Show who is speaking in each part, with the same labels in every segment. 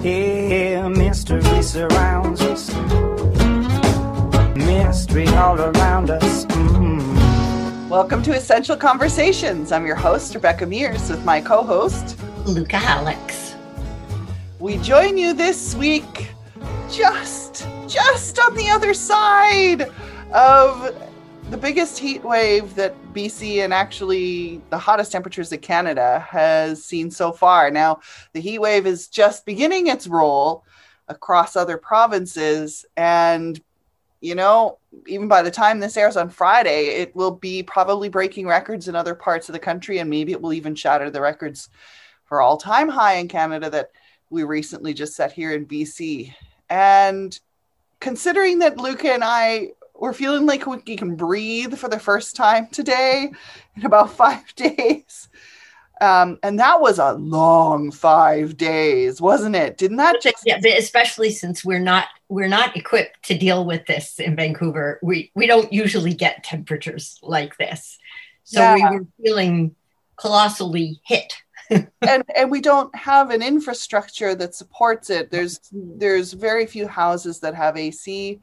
Speaker 1: Here, mystery surrounds us. Mystery all around us. Mm.
Speaker 2: Welcome to Essential Conversations. I'm your host, Rebecca Mears, with my co host.
Speaker 3: Luca Alex.
Speaker 2: We join you this week just, just on the other side of the biggest heat wave that BC and actually the hottest temperatures that Canada has seen so far. Now, the heat wave is just beginning its roll across other provinces. And, you know, even by the time this airs on Friday, it will be probably breaking records in other parts of the country. And maybe it will even shatter the records for all time high in Canada that we recently just set here in BC. And considering that Luca and I we're feeling like we can breathe for the first time today in about five days. Um, and that was a long five days, wasn't it? Didn't that just
Speaker 3: yeah, but especially since we're not we're not equipped to deal with this in Vancouver. We we don't usually get temperatures like this. So
Speaker 2: Yeah.
Speaker 3: we were feeling colossally hit.
Speaker 2: And and we don't have an infrastructure that supports it. There's there's very few houses that have AC,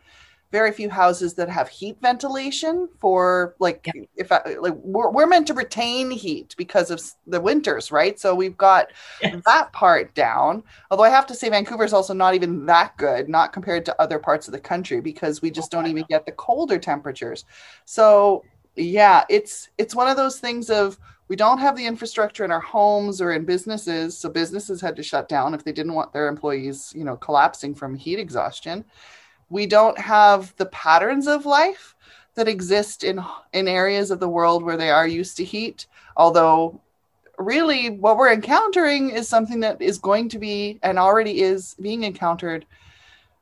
Speaker 2: very few houses that have heat ventilation for like if I, like we're, we're meant to retain heat because of the winters, right? So we've got
Speaker 3: Yes.
Speaker 2: that part down. Although I have to say Vancouver's also not even that good, not compared to other parts of the country because we just oh, don't even get the colder temperatures. So yeah, it's it's one of those things of we don't have the infrastructure in our homes or in businesses so businesses had to shut down if they didn't want their employees you know collapsing from heat exhaustion. We don't have the patterns of life that exist in in areas of the world where they are used to heat although really what we're encountering is something that is going to be and already is being encountered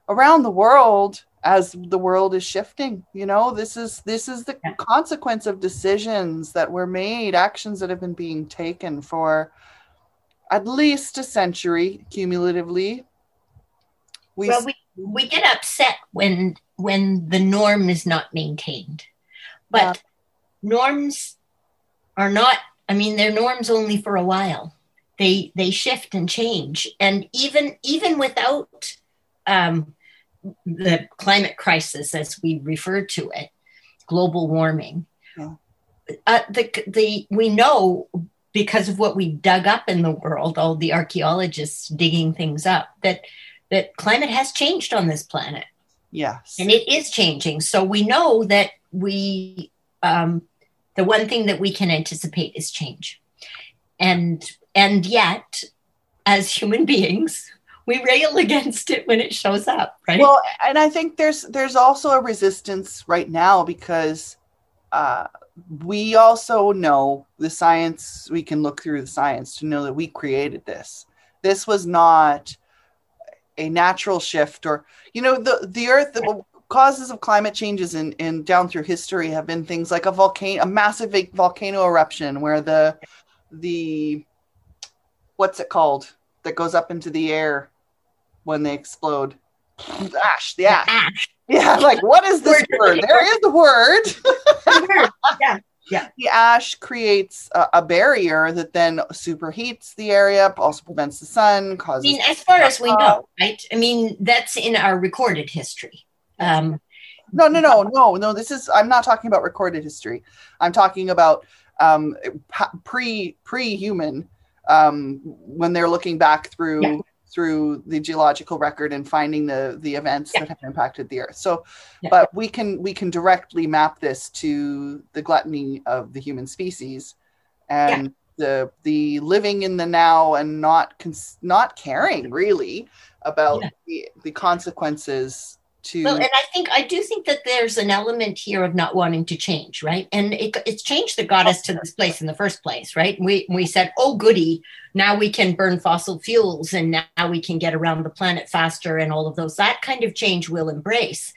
Speaker 2: around the world as the world is shifting you know this is this is the
Speaker 3: Yeah.
Speaker 2: consequence of decisions that were made actions that have been being taken for at least a century cumulatively we
Speaker 3: well, we we get upset when when the norm is not maintained, but
Speaker 2: Yeah.
Speaker 3: norms are not. I mean, they're norms only for a while. They they shift and change, and even even without um, the climate crisis, as we refer to it, global warming.
Speaker 2: Yeah.
Speaker 3: Uh, the the we know because of what we dug up in the world, all the archaeologists digging things up, that that climate has changed on this planet
Speaker 2: yes
Speaker 3: and it is changing so we know that we um, the one thing that we can anticipate is change and and yet as human beings we rail against it when it shows up right
Speaker 2: Well, and I think there's there's also a resistance right now because uh, we also know the science. We can look through the science to know that we created this. This was not a natural shift, or you know, the the Earth. The causes of climate changes in, in down through history have been things like a volcano, a massive volcano eruption, where the the what's it called that goes up into the air when they explode? Ash, yeah,
Speaker 3: ash
Speaker 2: yeah. Like, what is this
Speaker 3: Word.
Speaker 2: There is the word.
Speaker 3: yeah yeah
Speaker 2: the ash creates a, a barrier that then superheats the area, also prevents the sun,
Speaker 3: i mean as far as we know right i mean that's in our recorded history um
Speaker 2: no, no, no, no, no. This is. I'm not talking about recorded history. I'm talking about um, pre pre human um, when they're looking back through
Speaker 3: Yeah.
Speaker 2: Through the geological record and finding the the events
Speaker 3: Yeah.
Speaker 2: that have impacted the earth. So,
Speaker 3: Yeah.
Speaker 2: but we can we can directly map this to the gluttony of the human species and the the living in the now and not cons- not caring really about
Speaker 3: Yeah.
Speaker 2: the, the consequences to
Speaker 3: Well, and I think I do think that there's an element here of not wanting to change, right? And it, it's change that got us to this place in the first place, right? We we said, "Oh, goody, now we can burn fossil fuels, and now we can get around the planet faster, and all of those." That kind of change we'll embrace,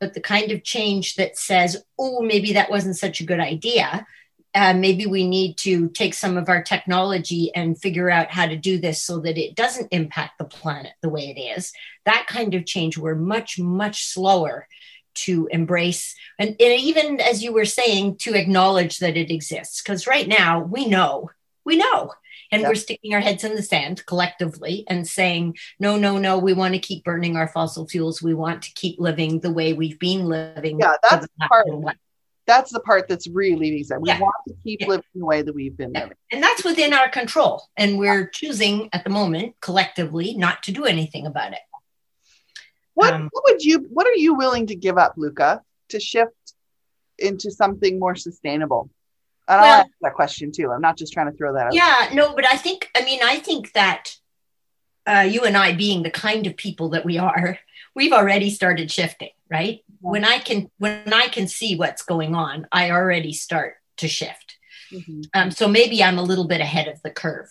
Speaker 3: but the kind of change that says, "Oh, maybe that wasn't such a good idea," uh, maybe we need to take some of our technology and figure out how to do this so that it doesn't impact the planet the way it is. That kind of change, we're much, much slower to embrace. And, and even as you were saying, to acknowledge that it exists. Because right now, we know, we know. And
Speaker 2: Yeah.
Speaker 3: we're sticking our heads in the sand collectively and saying, no, no, no, we want to keep burning our fossil fuels. We want to keep living the way we've been living.
Speaker 2: Yeah, that's part-. That's the part that's really said. We
Speaker 3: Yeah.
Speaker 2: want to keep
Speaker 3: Yeah.
Speaker 2: living the way that we've been
Speaker 3: Yeah.
Speaker 2: living.
Speaker 3: And that's within our control. And we're choosing at the moment collectively not to do anything about it.
Speaker 2: What
Speaker 3: Um,
Speaker 2: what would you what are you willing to give up, Luca, to shift into something more sustainable? And
Speaker 3: Well-
Speaker 2: I'll ask that question too. I'm not just trying to throw that out.
Speaker 3: Yeah, no, but I think, I mean, I think that uh, you and I, being the kind of people that we are, we've already started shifting, right? When I can, when I can see what's going on, I already start to shift.
Speaker 2: Mhm.
Speaker 3: Um, so maybe I'm a little bit ahead of the curve.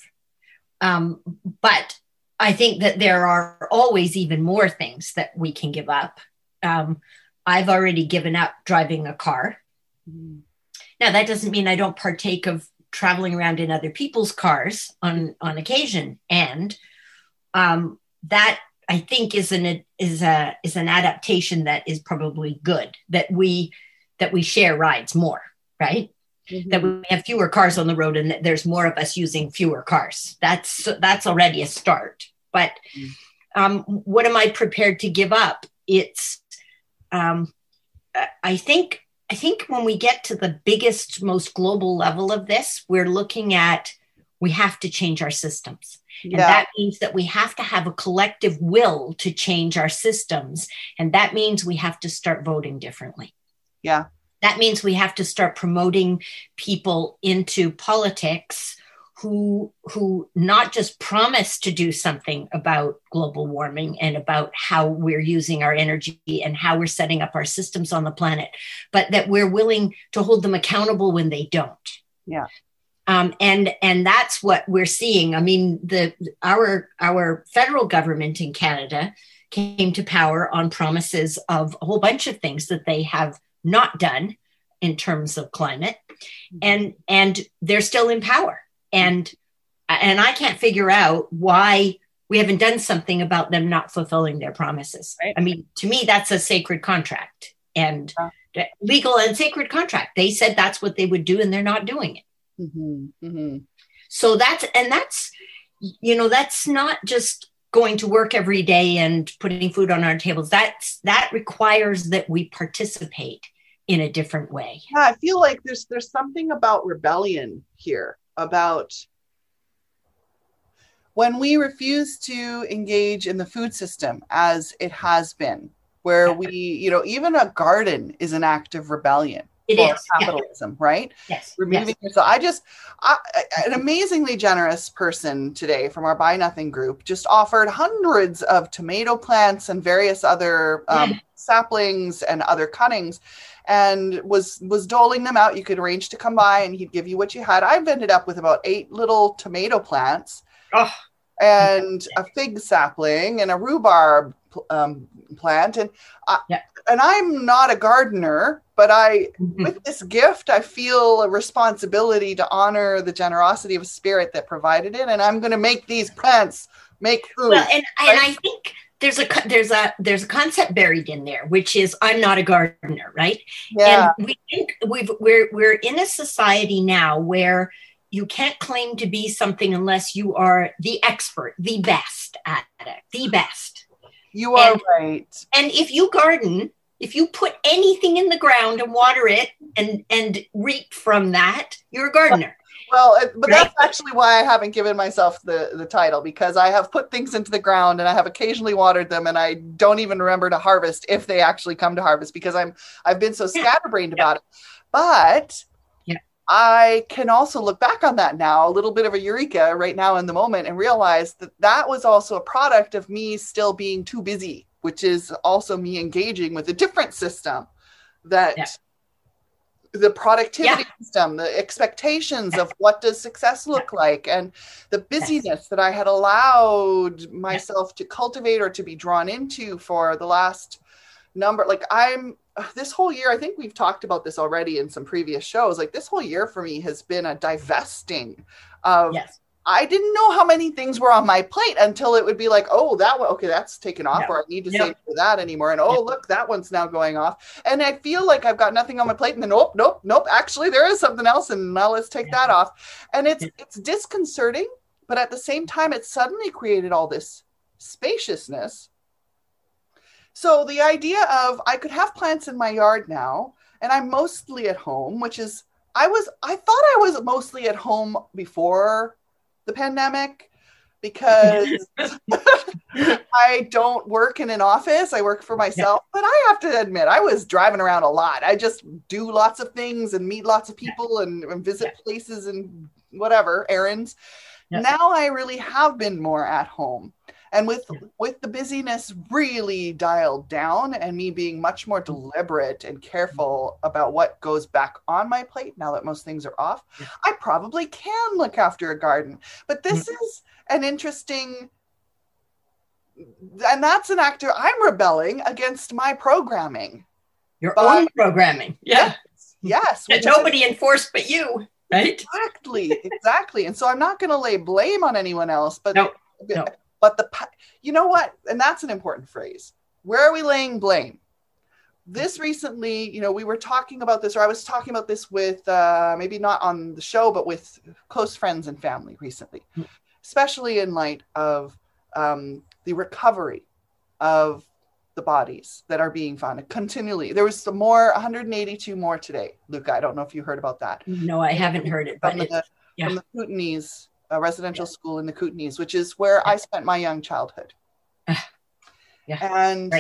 Speaker 3: Um, but I think that there are always even more things that we can give up. Um, I've already given up driving a car.
Speaker 2: Mhm.
Speaker 3: Now that doesn't mean I don't partake of traveling around in other people's cars on on occasion, and um, that I think is an is a is an adaptation that is probably good that we that we share rides more, right?
Speaker 2: Mhm.
Speaker 3: That we have fewer cars on the road and that there's more of us using fewer cars. That's that's already a start. But
Speaker 2: Mm.
Speaker 3: um, what am I prepared to give up? It's um, I think I think when we get to the biggest, most global level of this, we're looking at we have to change our systems. And
Speaker 2: yeah.
Speaker 3: that means that we have to have a collective will to change our systems. And that means we have to start voting differently.
Speaker 2: Yeah.
Speaker 3: That means we have to start promoting people into politics who who not just promise to do something about global warming and about how we're using our energy and how we're setting up our systems on the planet, but that we're willing to hold them accountable when they don't.
Speaker 2: Yeah.
Speaker 3: Um, and and that's what we're seeing. I mean, the our our federal government in Canada came to power on promises of a whole bunch of things that they have not done in terms of climate, and and they're still in power. And and I can't figure out why we haven't done something about them not fulfilling their promises.
Speaker 2: Right.
Speaker 3: I mean, to me, that's a sacred contract and legal and sacred contract. They said that's what they would do, and they're not doing it
Speaker 2: Mhm. Mhm.
Speaker 3: so that's and that's you know that's not just going to work every day and putting food on our tables that's that requires that we participate in a different way
Speaker 2: Yeah, I feel like there's there's something about rebellion here about when we refuse to engage in the food system as it has been, where we, you know, even a garden is an act of rebellion
Speaker 3: It is, yeah.
Speaker 2: capitalism, right?
Speaker 3: yes
Speaker 2: removing
Speaker 3: yes.
Speaker 2: so i just I- an amazingly generous person today from our buy nothing group just offered hundreds of tomato plants and various other um, saplings and other cuttings and was was doling them out you could arrange to come by and he'd give you what you had i've ended up with about eight little tomato plants
Speaker 3: Oh.
Speaker 2: and a fig sapling and a rhubarb um, plant and I,
Speaker 3: Yeah.
Speaker 2: and i'm not a gardener but i
Speaker 3: Mhm.
Speaker 2: with this gift, I feel a responsibility to honor the generosity of spirit that provided it, and I'm going to make these plants make food.
Speaker 3: well and, and i think there's a there's a there's a concept buried in there which is i'm not a gardener right
Speaker 2: yeah,
Speaker 3: And we think we've, we're we're in a society now where you can't claim to be something unless you are the expert, the best at it, the best.
Speaker 2: you are
Speaker 3: and-
Speaker 2: right.
Speaker 3: And if you garden, if you put anything in the ground and water it and and reap from that, you're a gardener.
Speaker 2: Well, uh, but
Speaker 3: Right.
Speaker 2: that's actually why I haven't given myself the the title because I have put things into the ground and I have occasionally watered them, and I don't even remember to harvest if they actually come to harvest because I'm I've been so scatterbrained
Speaker 3: Yeah.
Speaker 2: about it. But
Speaker 3: Yeah.
Speaker 2: I can also look back on that now, a little bit of a eureka right now in the moment, and realize that that was also a product of me still being too busy, which is also me engaging with a different system that
Speaker 3: Yeah.
Speaker 2: the productivity
Speaker 3: Yeah.
Speaker 2: system, the expectations of what does success look like, and the busyness that I had allowed myself to cultivate or to be drawn into for the last number like i'm this whole year i think we've talked about this already in some previous shows like this whole year for me has been a divesting of
Speaker 3: Yes.
Speaker 2: I didn't know how many things were on my plate until it would be like oh that one okay that's taken off
Speaker 3: Yeah.
Speaker 2: or i need to say no to that anymore and oh
Speaker 3: Yeah.
Speaker 2: look that one's now going off and i feel like i've got nothing on my plate and then nope nope nope actually there is something else and now let's take
Speaker 3: Yeah.
Speaker 2: that off and it's it's disconcerting but at the same time it suddenly created all this spaciousness so the idea of I could have plants in my yard now, and I'm mostly at home, which is I was I thought I was mostly at home before the pandemic because I don't work in an office. I work for myself, but I have to admit I was driving around a lot. I just do lots of things and meet lots of people and, and visit places and whatever errands.
Speaker 3: Yeah.
Speaker 2: Now I really have been more at home and with with the busyness really dialed down and me being much more mm-hmm. deliberate and mm-hmm. careful about what goes back on my plate now that most things are off
Speaker 3: Yeah.
Speaker 2: i probably can look after a garden but this mm-hmm. is an interesting and that's an actor i'm rebelling against my programming
Speaker 3: Your
Speaker 2: But-
Speaker 3: own programming. Yeah.
Speaker 2: yes
Speaker 3: That
Speaker 2: which is-
Speaker 3: nobody enforced but you, right?
Speaker 2: exactly exactly and so i'm not going to lay blame on anyone else but
Speaker 3: No, no.
Speaker 2: But the you know what? And that's an important phrase. Where are we laying blame? This recently you know we were talking about this or i was talking about this with uh, maybe not on the show but with close friends and family recently
Speaker 3: Mm.
Speaker 2: especially in light of um, the recovery of the bodies that are being found continually. There was some more 182 more today luca. I don't know if you heard about that.
Speaker 3: No, I haven't heard it, but
Speaker 2: from
Speaker 3: it,
Speaker 2: the,
Speaker 3: yeah.
Speaker 2: from the a residential school in the Kootenays, which is where I spent my young childhood.
Speaker 3: Yeah.
Speaker 2: And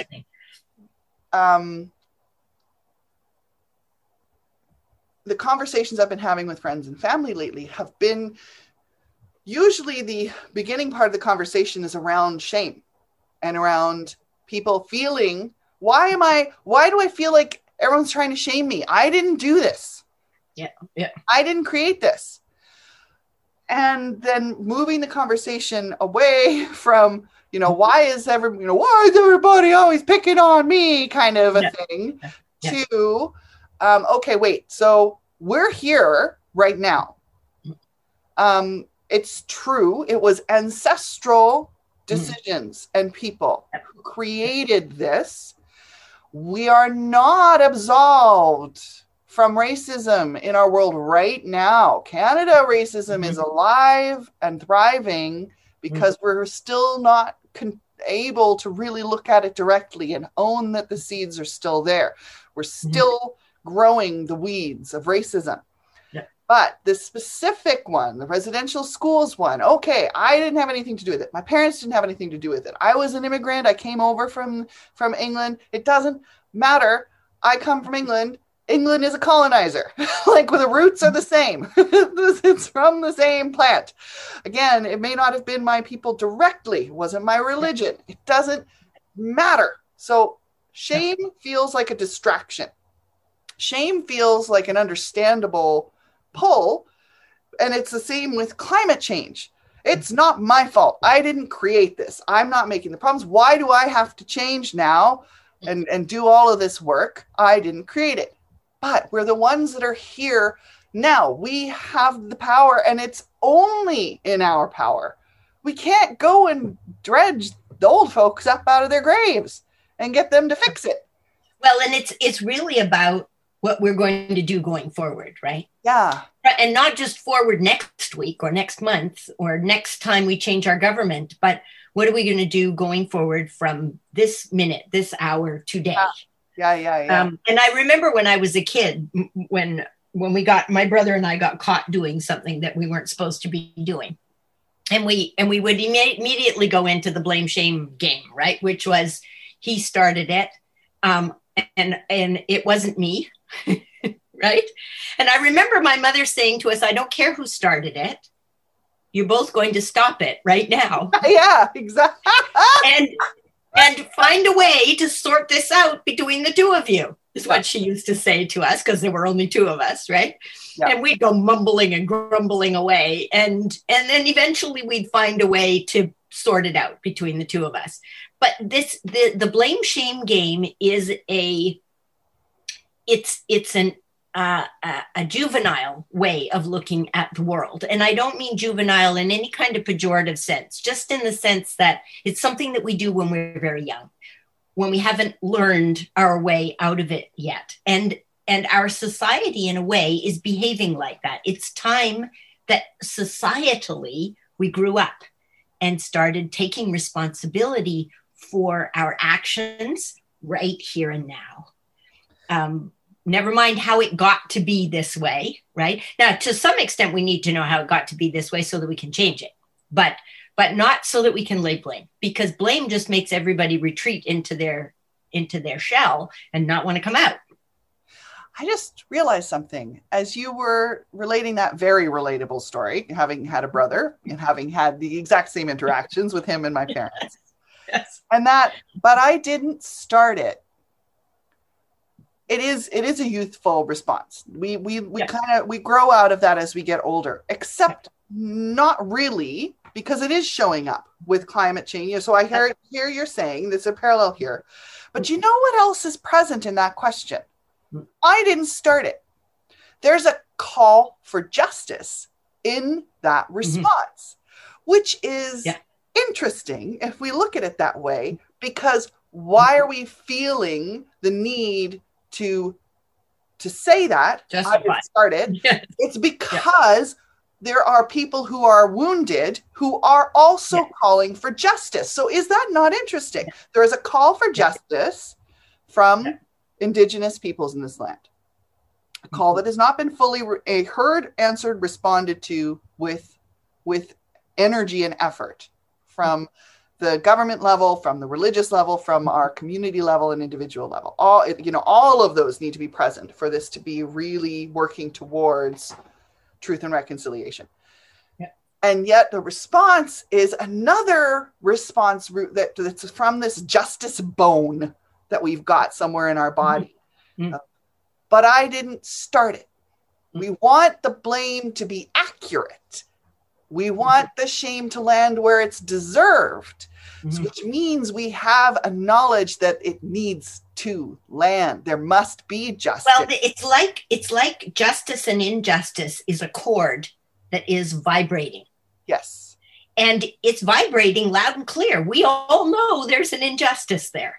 Speaker 2: um, the conversations I've been having with friends and family lately have been usually the beginning part of the conversation is around shame and around people feeling why am I why do I feel like everyone's trying to shame me? I didn't do this.
Speaker 3: Yeah, yeah.
Speaker 2: I didn't create this. And then moving the conversation away from, you know, why is every, you know, why is everybody always picking on me kind of a
Speaker 3: Yeah.
Speaker 2: thing
Speaker 3: Yeah.
Speaker 2: to, um, okay, wait, so we're here right now. Um, it's true, it was ancestral decisions and people who created this. We are not absolved from racism in our world right now. Canada racism is mm-hmm. alive and thriving because mm. we're still not con- able to really look at it directly and own that the seeds are still there. We're mm-hmm. still growing the weeds of racism.
Speaker 3: Yeah.
Speaker 2: But the specific one, the residential schools one, okay, I didn't have anything to do with it. My parents didn't have anything to do with it. I was an immigrant. I came over from from England. It doesn't matter. I come from England. England is a colonizer. like the roots are the same. it's from the same plant. Again, it may not have been my people directly, it wasn't my religion. It doesn't matter. So shame feels like a distraction. Shame feels like an understandable pull. And it's the same with climate change. It's not my fault. I didn't create this. I'm not making the problems. Why do I have to change now and, and do all of this work? I didn't create it. But we're the ones that are here now. We have the power, and it's only in our power. We can't go and dredge the old folks up out of their graves and get them to fix it.
Speaker 3: Well, and it's it's really about what we're going to do going forward, right?
Speaker 2: Yeah.
Speaker 3: And not just forward next week or next month or next time we change our government, but what are we going to do going forward from this minute, this hour, today?
Speaker 2: Yeah. Yeah, yeah, yeah.
Speaker 3: Um, and I remember when I was a kid, when when we got my brother and I got caught doing something that we weren't supposed to be doing, and we and we would imme- immediately go into the blame shame game, right? Which was he started it, um, and and it wasn't me, right? And I remember my mother saying to us, "I don't care who started it." You're both going to stop it right now
Speaker 2: yeah, exactly.
Speaker 3: and and find a way to sort this out between the two of you is what she used to say to us because there were only two of us right
Speaker 2: Yeah.
Speaker 3: and we'd go mumbling and grumbling away and and then eventually we'd find a way to sort it out between the two of us but this the the blame shame game is a it's it's an a, a juvenile way of looking at the world. And i don't mean juvenile in any kind of pejorative sense just in the sense that it's something that we do when we're very young when we haven't learned our way out of it yet. And and our society in a way is behaving like that. It's time that societally we grew up and started taking responsibility for our actions right here and now. Um, never mind how it got to be this way, right? Now, to some extent, we need to know how it got to be this way so that we can change it, but but not so that we can lay blame because blame just makes everybody retreat into their into their shell and not want to come out.
Speaker 2: I just realized something as you were relating that very relatable story, having had a brother and having had the exact same interactions with him and my parents.
Speaker 3: Yes.
Speaker 2: And that, but I didn't start it. It is it is a youthful response. We we we
Speaker 3: Yeah.
Speaker 2: kind of we grow out of that as we get older, except not really because it is showing up with climate change. So I hear hear you're saying there's a parallel here. But mm. you know what else is present in that question? Mm. I didn't start it. There's a call for justice in that mm-hmm. response, which is
Speaker 3: Yeah.
Speaker 2: interesting if we look at it that way, because mm-hmm. why are we feeling the need to to say that I
Speaker 3: Justify.
Speaker 2: didn't start it?
Speaker 3: Yes.
Speaker 2: It's because there are people who are wounded who are also
Speaker 3: Yeah.
Speaker 2: calling for justice. So is that not interesting? There is a call for justice from indigenous peoples in this land. A call mm-hmm. that has not been fully re- a heard, answered, responded to with with energy and effort from the government level, from the religious level, from our community level and individual level. All you know, all of those need to be present for this to be really working towards truth and reconciliation.
Speaker 3: Yeah.
Speaker 2: And yet the response is another response route that, that's from this justice bone that we've got somewhere in our body.
Speaker 3: Mhm.
Speaker 2: Uh, but I didn't start it. We want the blame to be accurate. We want the shame to land where it's deserved,
Speaker 3: Mhm.
Speaker 2: which means we have a knowledge that it needs to land. There must be justice.
Speaker 3: Well, it's like it's like justice and injustice is a chord that is vibrating.
Speaker 2: yes.
Speaker 3: And it's vibrating loud and clear. We all know there's an injustice there.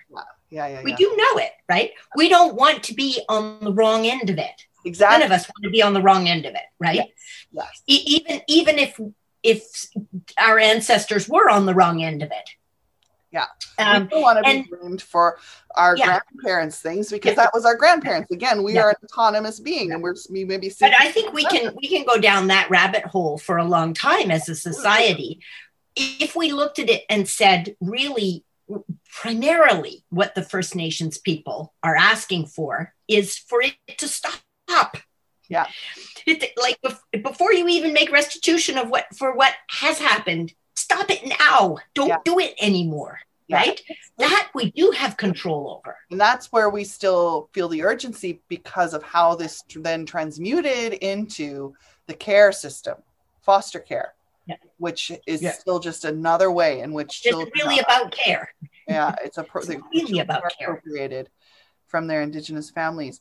Speaker 2: Yeah, yeah,
Speaker 3: We
Speaker 2: yeah.
Speaker 3: do know it, right? We don't want to be on the wrong end of it.
Speaker 2: Exactly.
Speaker 3: None of us want to be on the wrong end of it, right?
Speaker 2: Yes. Yes.
Speaker 3: E- even even if if our ancestors were on the wrong end of it.
Speaker 2: Yeah.
Speaker 3: Um,
Speaker 2: we don't want to
Speaker 3: and-
Speaker 2: be blamed for our
Speaker 3: Yeah.
Speaker 2: grandparents' things because
Speaker 3: Yeah.
Speaker 2: that was our grandparents. Again, we
Speaker 3: Yeah.
Speaker 2: are an autonomous being, and we're we may be.
Speaker 3: but I think we can we can go down that rabbit hole for a long time as a society. If we looked at it and said, really, primarily what the First Nations people are asking for is for it to stop.
Speaker 2: Yeah.
Speaker 3: Like bef- before you even make restitution of what for what has happened, stop it now. Don't
Speaker 2: Yeah.
Speaker 3: do it anymore.
Speaker 2: Yeah.
Speaker 3: Right? That we do have control over.
Speaker 2: and that's where we still feel the urgency because of how this tr- then transmuted into the care system, foster care,
Speaker 3: Yeah.
Speaker 2: which is
Speaker 3: Yeah.
Speaker 2: still just another way in which
Speaker 3: It's really about care.
Speaker 2: yeah it's a pro-
Speaker 3: It's really about care.
Speaker 2: appropriated from their indigenous families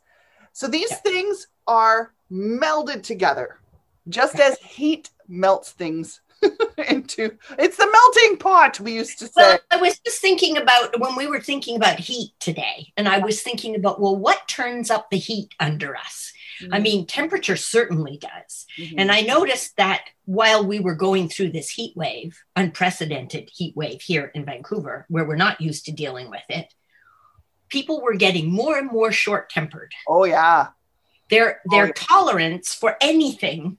Speaker 2: so these
Speaker 3: Yeah.
Speaker 2: things are melded together just as heat melts things into it's the melting pot we used to say
Speaker 3: Well, I was just thinking about when we were thinking about heat today, and I was thinking about, well, what turns up the heat under us? I mean, temperature certainly does.
Speaker 2: Mhm.
Speaker 3: And I noticed that while we were going through this heat wave, unprecedented heat wave here in Vancouver, where we're not used to dealing with it, people were getting more and more short tempered.
Speaker 2: oh yeah
Speaker 3: Their
Speaker 2: Oh,
Speaker 3: their
Speaker 2: yeah.
Speaker 3: tolerance for anything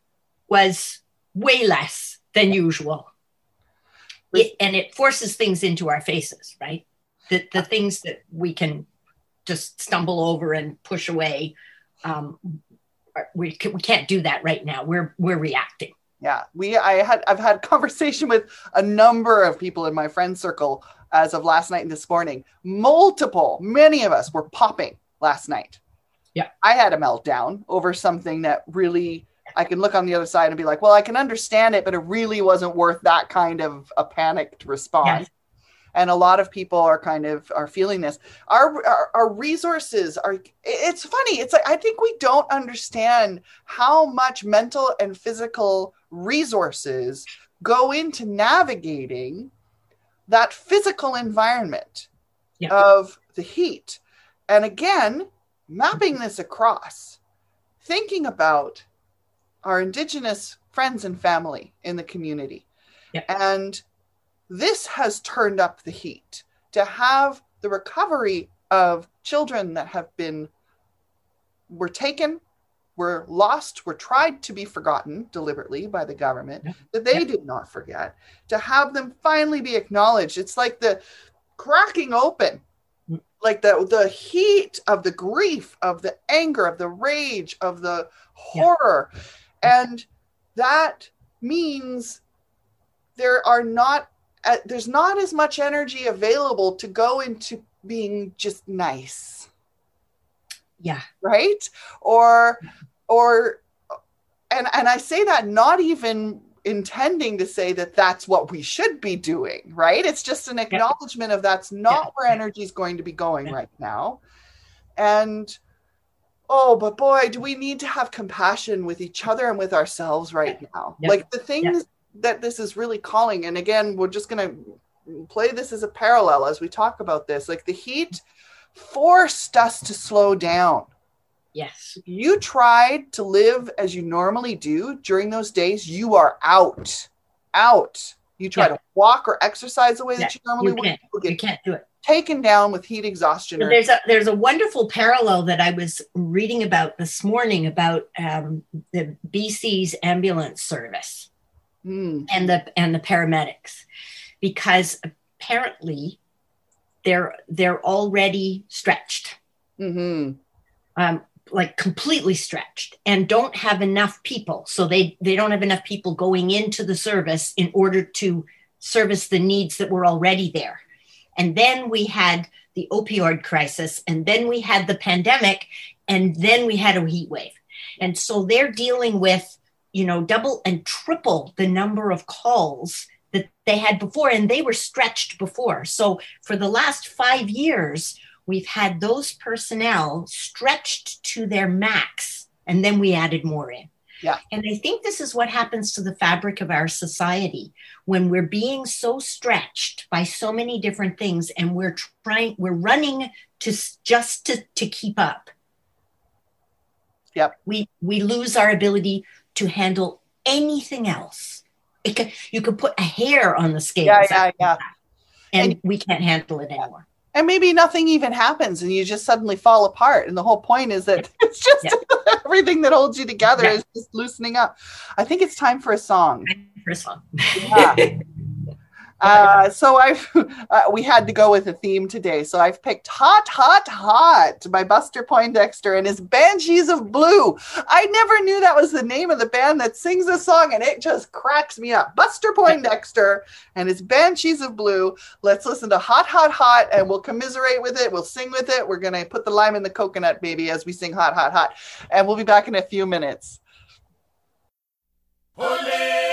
Speaker 3: was way less than usual. It, and it forces things into our faces, right? The, the things that we can just stumble over and push away. Um, we, can, we can't do that right now. We're we're reacting.
Speaker 2: yeah we i had i've had conversation with a number of people in my friend circle as of last night and this morning multiple many of us were popping last night
Speaker 3: Yeah.
Speaker 2: i had a meltdown over something that really i can look on the other side and be like well i can understand it but it really wasn't worth that kind of a panicked response
Speaker 3: Yes.
Speaker 2: and a lot of people are kind of are feeling this our, our our resources are it's funny it's like i think we don't understand how much mental and physical resources go into navigating that physical environment
Speaker 3: Yeah.
Speaker 2: of the heat and again mapping this across thinking about our indigenous friends and family in the community
Speaker 3: Yeah.
Speaker 2: and this has turned up the heat to have the recovery of children that have been were taken were lost were tried to be forgotten deliberately by the government
Speaker 3: Yeah.
Speaker 2: that they
Speaker 3: Yeah.
Speaker 2: did not forget to have them finally be acknowledged it's like the cracking open. Like the the heat of the grief of the anger of the rage of the
Speaker 3: Yeah.
Speaker 2: horror and that means there are not uh, there's not as much energy available to go into being just nice
Speaker 3: Yeah.
Speaker 2: right or or and and i say that not even intending to say that that's what we should be doing right? It's just an acknowledgement of that's not
Speaker 3: Yeah.
Speaker 2: where energy is going to be going
Speaker 3: Yeah.
Speaker 2: right now. And oh but boy do we need to have compassion with each other and with ourselves right now.
Speaker 3: Yeah.
Speaker 2: like the things that this is really calling and again we're just going to play this as a parallel as we talk about this like the heat forced us to slow down
Speaker 3: Yes.
Speaker 2: you tried to live as you normally do during those days, you are out. Out. You try
Speaker 3: Yeah.
Speaker 2: to walk or exercise the way that you normally
Speaker 3: You
Speaker 2: would,
Speaker 3: can't.
Speaker 2: you
Speaker 3: You can't do it.
Speaker 2: taken down with heat exhaustion. Or,
Speaker 3: There's a there's a wonderful parallel that I was reading about this morning about um, the BC's ambulance service
Speaker 2: Mm,
Speaker 3: and the and the paramedics, because apparently they're they're already stretched,
Speaker 2: mhm.
Speaker 3: um, like completely stretched, and don't have enough people. So they they don't have enough people going into the service in order to service the needs that were already there. And then we had the opioid crisis, and then we had the pandemic, and then we had a heat wave. And so they're dealing with, you know, double and triple the number of calls that they had before, and they were stretched before. So for the last five years, we've had those personnel stretched to their max, and then we added more in.
Speaker 2: Yeah.
Speaker 3: And I think this is what happens to the fabric of our society when we're being so stretched by so many different things and we're trying we're running to just to, to keep up
Speaker 2: Yep.
Speaker 3: we we lose our ability to handle anything else it can, you could put a hair on the scale
Speaker 2: Yeah, yeah, yeah.
Speaker 3: and we can't handle it anymore
Speaker 2: And maybe nothing even happens and you just suddenly fall apart. And the whole point is that it's just everything that holds you together
Speaker 3: Yeah.
Speaker 2: is just loosening up. I think it's time for a song.
Speaker 3: first one
Speaker 2: Yeah. Uh, so I've uh, we had to go with a theme today. So I've picked "Hot, Hot, Hot" by Buster Poindexter and his Banshees of Blue. I never knew that was the name of the band that sings this song, and it just cracks me up. Buster Poindexter and his Banshees of Blue. Let's listen to "Hot, Hot, Hot" and we'll commiserate with it. We'll sing with it. We're gonna put the lime in the coconut, baby, as we sing "Hot, Hot, Hot," and we'll be back in a few minutes.
Speaker 4: Yes,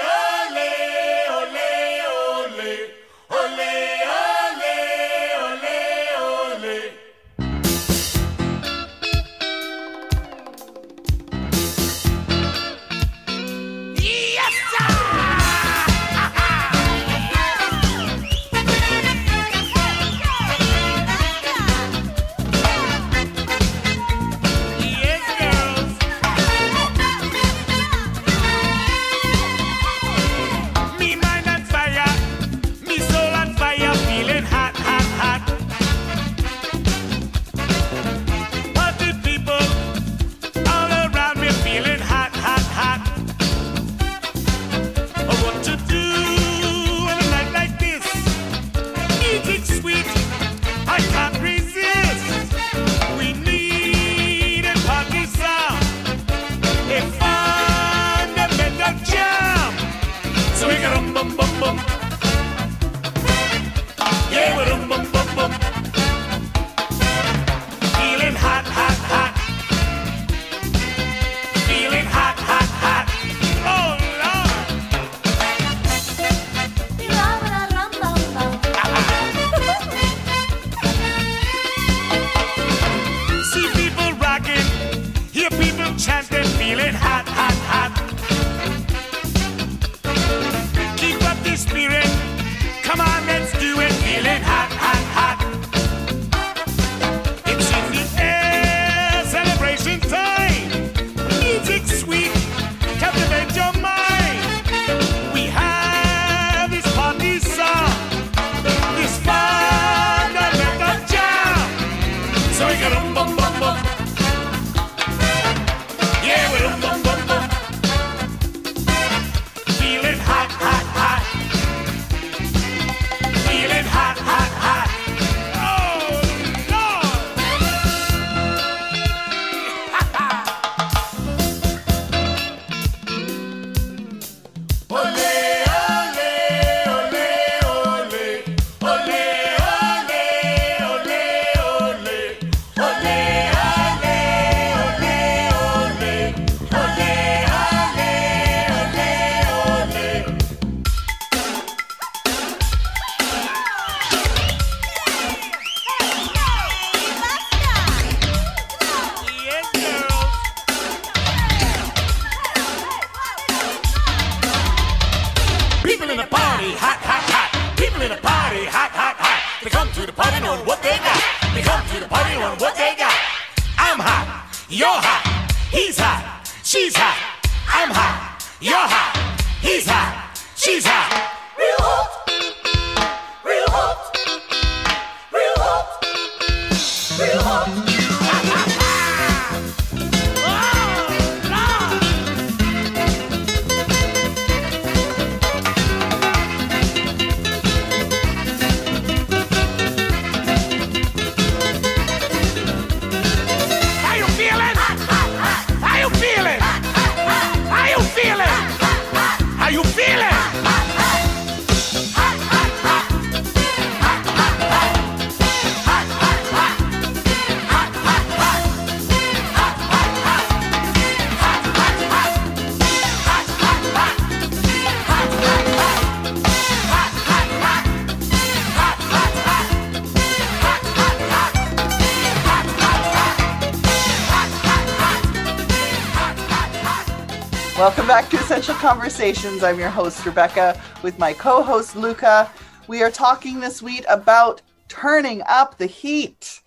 Speaker 2: Conversations. I'm your host, Rebecca, with my co host, Luca. We are talking this week about turning up the heat.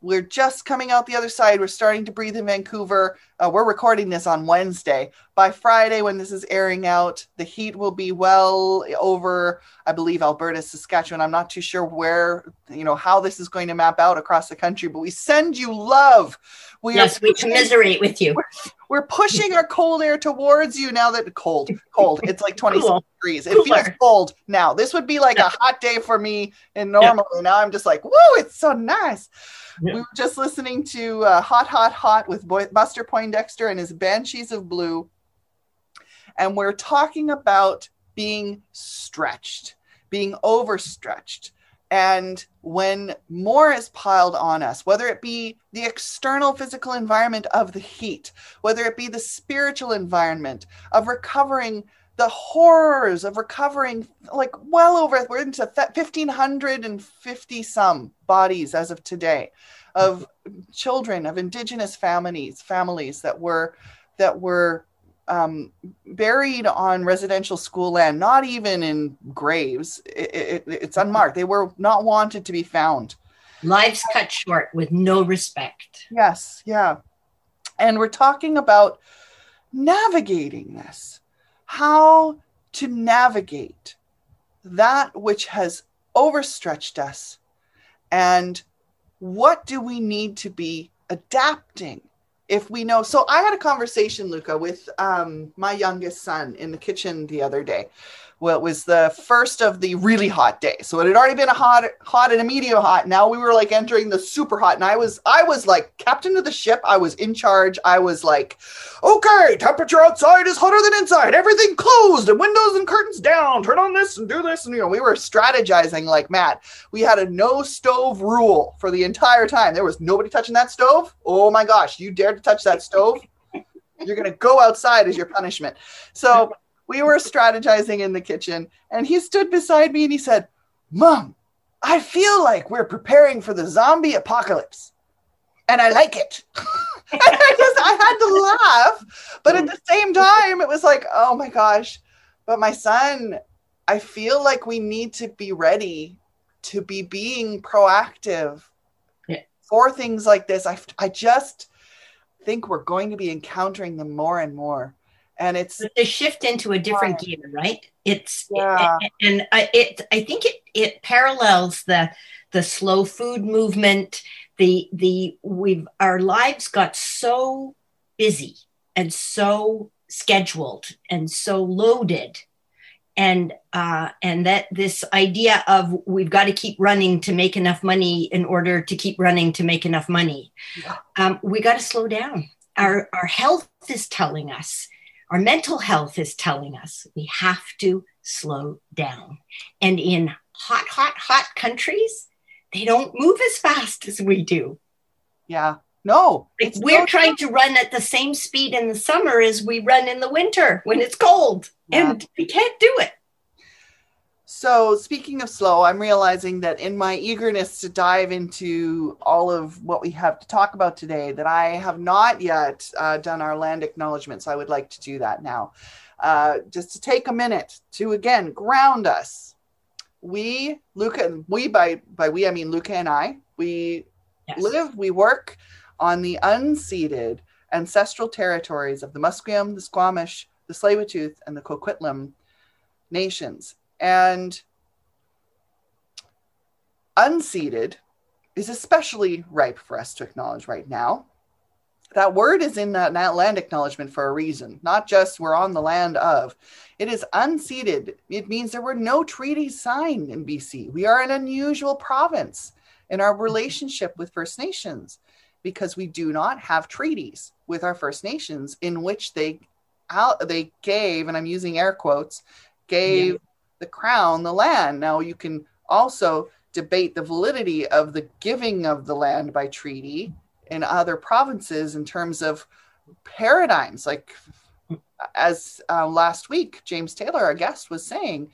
Speaker 2: We're just coming out the other side. We're starting to breathe in Vancouver. Uh, we're recording this on Wednesday. By Friday, when this is airing out, the heat will be well over, I believe, Alberta, Saskatchewan. I'm not too sure where, you know, how this is going to map out across the country, but we send you love. We
Speaker 3: Yes,
Speaker 2: are
Speaker 3: we commiserate with you.
Speaker 2: we're pushing our cold air towards you now that cold, cold. It's like 26
Speaker 3: Cool.
Speaker 2: degrees. It feels cold now. This would be like
Speaker 3: Yeah.
Speaker 2: a hot day for me and normally. Now I'm just like, whoa, it's so nice.
Speaker 3: Yeah.
Speaker 2: We were just listening to uh, Hot, Hot, Hot with Boy- Buster Poindexter and his Banshees of Blue. And we're talking about being stretched, being overstretched. And when more is piled on us, whether it be the external physical environment of the heat, whether it be the spiritual environment of recovering the horrors of recovering like well over we're into 1550 some bodies as of today of children of indigenous families families that were that were um, buried on residential school land not even in graves it, it, it's unmarked they were not wanted to be found
Speaker 3: Lives cut short with no respect.
Speaker 2: Yes, yeah. And we're talking about navigating this, how to navigate that which has overstretched us, and what do we need to be adapting if we know. So, I had a conversation, Luca, with um, my youngest son in the kitchen the other day. Well, it was the first of the really hot days. So it had already been a hot, hot and a medium hot. Now we were like entering the super hot, and I was, I was like captain of the ship. I was in charge. I was like, okay, temperature outside is hotter than inside. Everything closed and windows and curtains down. Turn on this and do this, and you know we were strategizing like mad. We had a no stove rule for the entire time. There was nobody touching that stove. Oh my gosh, you dare to touch that stove? You're gonna go outside as your punishment. So we were strategizing in the kitchen and he stood beside me and he said mom i feel like we're preparing for the zombie apocalypse. And i like it. And I, just, I had to laugh but at the same time it was like oh my gosh. But my son i feel like we need to be ready to be being proactive
Speaker 3: Yeah.
Speaker 2: for things like this. I, I just think we're going to be encountering them more and more and it's
Speaker 3: to shift into a different gear, right? It's
Speaker 2: Yeah.
Speaker 3: and I, it. I think it it parallels the the slow food movement. The the we've our lives got so busy and so scheduled and so loaded and uh, and that this idea of we've got to keep running to make enough money in order to keep running to make enough money
Speaker 2: Yeah.
Speaker 3: um, we got to slow down our our health is telling us our mental health is telling us we have to slow down and in hot hot hot countries they don't move as fast as we do
Speaker 2: Yeah. No.
Speaker 3: like we're
Speaker 2: no-
Speaker 3: trying to run at the same speed in the summer as we run in the winter when it's cold
Speaker 2: Yeah.
Speaker 3: and we can't do it
Speaker 2: So, speaking of slow, I'm realizing that in my eagerness to dive into all of what we have to talk about today, that I have not yet uh, done our land acknowledgements. So, I would like to do that now. Uh, just to take a minute to again ground us. We, Luca, and we by by we I mean Luca and I. We
Speaker 3: Yes.
Speaker 2: live, we work on the unceded ancestral territories of the Musqueam, the Squamish, the Tsleil-Waututh, and the Coquitlam nations. And unceded is especially ripe for us to acknowledge right now. That word is in uh, that that land acknowledgement for a reason, not just we're on the land of. It is unceded. It means there were no treaties signed in BC. We are an unusual province in our relationship with First Nations because we do not have treaties with our First Nations in which they out they gave, and I'm using air quotes, gave the crown the land. Now you can also debate the validity of the giving of the land by treaty in other provinces in terms of paradigms. Like as uh, last week, James Taylor, our guest, was saying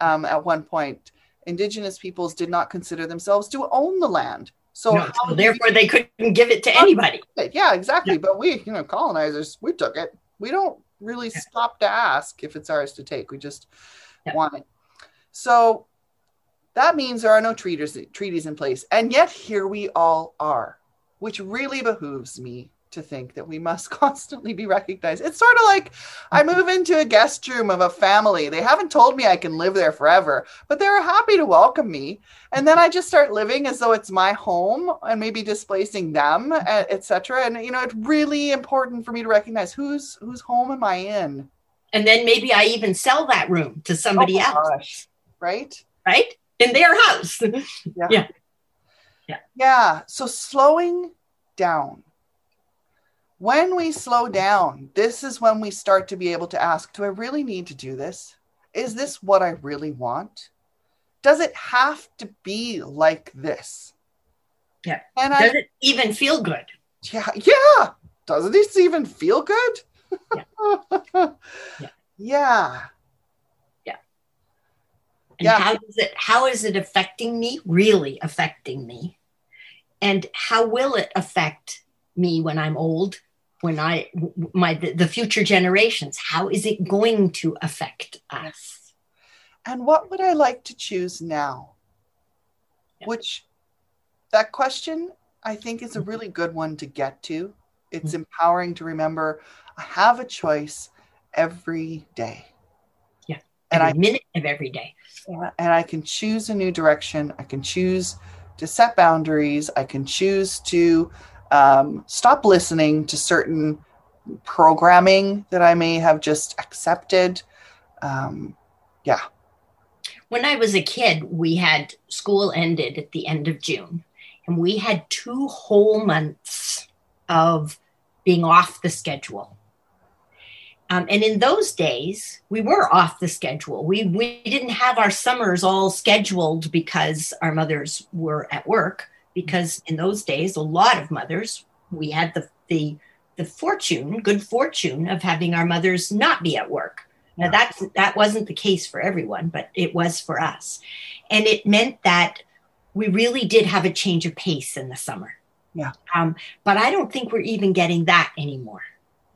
Speaker 2: um, at one point, Indigenous peoples did not consider themselves to own the land. So,
Speaker 3: No, so therefore, they couldn't give it to anybody.
Speaker 2: you- yeah, exactly. But we, you know, colonizers, we took it. We don't really
Speaker 3: Yeah.
Speaker 2: stop to ask if it's ours to take. We just
Speaker 3: Yeah.
Speaker 2: want it. So that means there are no treaties treaties in place, and yet here we all are, which really behooves me to think that we must constantly be recognized. It's sort of like I mm-hmm. move into a guest room of a family. They haven't told me I can live there forever, but they're happy to welcome me. And then I just start living as though it's my home and maybe displacing them, mm-hmm. uh, etc. And you know, it's really important for me to recognize whose whose home am I in?
Speaker 3: And then maybe I even sell that room to somebody
Speaker 2: Oh
Speaker 3: else,
Speaker 2: gosh, right?
Speaker 3: right? In their house.
Speaker 2: Yeah. Yeah. Yeah. So slowing down. When we slow down, this is when we start to be able to ask Do I really need to do this? Is this what I really want? Does it have to be like this?
Speaker 3: Yeah.
Speaker 2: And I,
Speaker 3: Does it even feel good?
Speaker 2: yeah, yeah. Doesn't this even feel good?
Speaker 3: Yeah.
Speaker 2: yeah. yeah.
Speaker 3: And
Speaker 2: Yeah.
Speaker 3: how is it how is it affecting me? Really affecting me? And how will it affect me when I'm old? When I my the, the future generations, how is it going to affect us?
Speaker 2: And what would I like to choose now?
Speaker 3: Yeah.
Speaker 2: Which that question I think is a
Speaker 3: Mhm.
Speaker 2: really good one to get to. It's empowering to remember I have a choice every day.
Speaker 3: Yeah.
Speaker 2: And
Speaker 3: Every minute of every day.
Speaker 2: I and I can choose a new direction. I can choose to set boundaries. I can choose to um, stop listening to certain programming that I may have just accepted. Um, yeah.
Speaker 3: When I was a kid, we had school ended at the end of June, and we had two whole months of being off the schedule. Um, and in those days, we were off the schedule. We we didn't have our summers all scheduled because our mothers were at work. Because in those days, a lot of mothers we had the the the fortune, good fortune, of having our mothers not be at work. Now that's that wasn't the case for everyone, but it was for us, and it meant that we really did have a change of pace in the summer.
Speaker 2: Yeah.
Speaker 3: Um, but I don't think we're even getting that anymore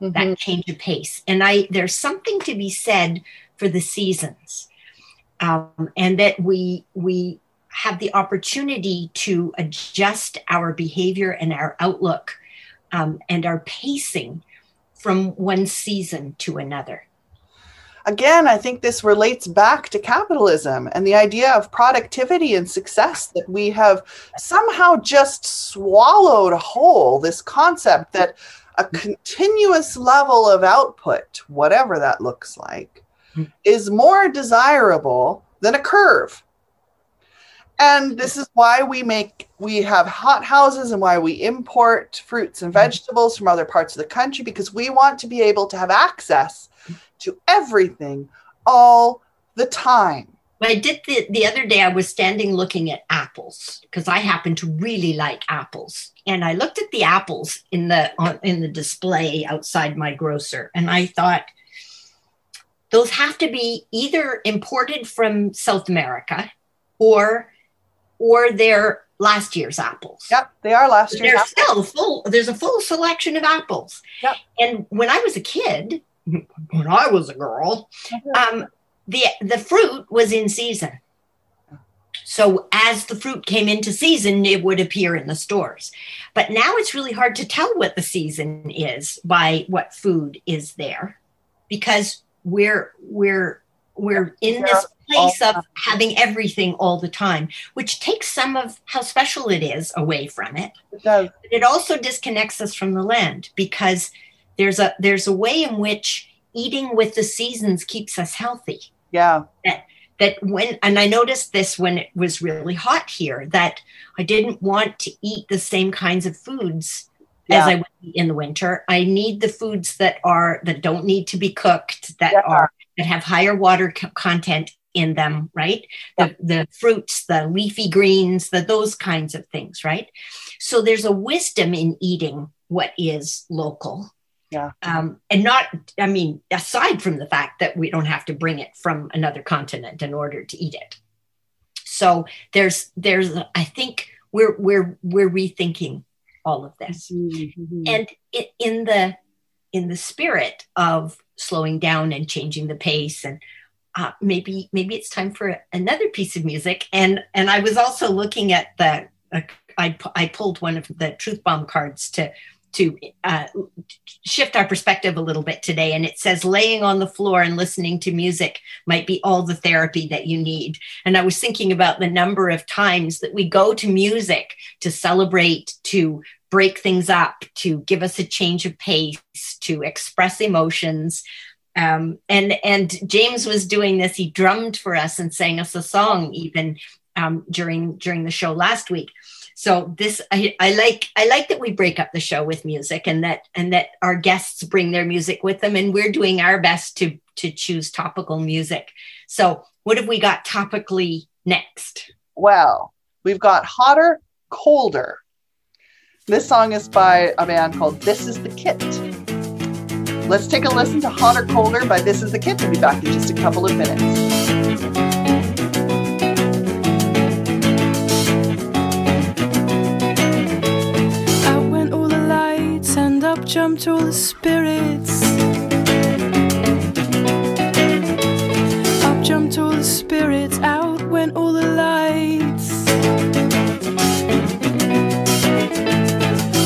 Speaker 2: Mhm.
Speaker 3: that change of pace. And I there's something to be said for the seasons, um, and that we we have the opportunity to adjust our behavior and our outlook um, and our pacing from one season to another.
Speaker 2: again, I think this relates back to capitalism and the idea of productivity and success that we have somehow just swallowed whole. This concept that a continuous level of output, whatever that looks like,
Speaker 3: Mm.
Speaker 2: is more desirable than a curve. And this is why we make we have hot houses and why we import fruits and vegetables from other parts of the country because we want to be able to have access to everything all the time.
Speaker 3: I did the, the other day, I was standing looking at apples because I happen to really like apples. And I looked at the apples in the on, in the display outside my grocer, and I thought those have to be either imported from South America or or they're last year's apples.
Speaker 2: Yep, they are last year's.
Speaker 3: There's still full. There's a full selection of apples.
Speaker 2: Yep.
Speaker 3: And when I was a kid, when I was a girl, um, the the fruit was in season. So as the fruit came into season, it would appear in the stores. But now it's really hard to tell what the season is by what food is there because we're we're we're in this place of having everything all the time, which takes some of how special it is away from it
Speaker 2: It does.
Speaker 3: it also disconnects us from the land because there's a there's a way in which eating with the seasons keeps us healthy
Speaker 2: Yeah.
Speaker 3: that when and i noticed this when it was really hot here that i didn't want to eat the same kinds of foods as i would eat in the winter. I need the foods that are that don't need to be cooked that
Speaker 2: Yeah.
Speaker 3: are that have higher water co- content in them right? The, the fruits the leafy greens the those kinds of things right? So there's a wisdom in eating what is local
Speaker 2: Yeah.
Speaker 3: um, and not i mean aside from the fact that we don't have to bring it from another continent in order to eat it so there's there's i think we're we're we're rethinking all of this
Speaker 2: Mhm.
Speaker 3: and it, in the in the spirit of slowing down and changing the pace and uh, maybe maybe it's time for another piece of music and and i was also looking at the uh, I, I pulled one of the truth bomb cards to to uh, shift our perspective a little bit today and it says laying on the floor and listening to music might be all the therapy that you need and i was thinking about the number of times that we go to music to celebrate to break things up, to give us a change of pace, to express emotions. Um, and and James was doing this. He drummed for us and sang us a song even um, during during the show last week. So this I, I like I like that we break up the show with music and that and that our guests bring their music with them and we're doing our best to to choose topical music. So what have we got topically next?
Speaker 2: Well, we've got Hotter, Colder. This song is by a band called This Is the Kit. Let's take a listen to Hotter, Colder by This Is the Kit. We'll be back in just a couple of minutes.
Speaker 5: Jumped all the spirits. Up jumped all the spirits, out went all the lights.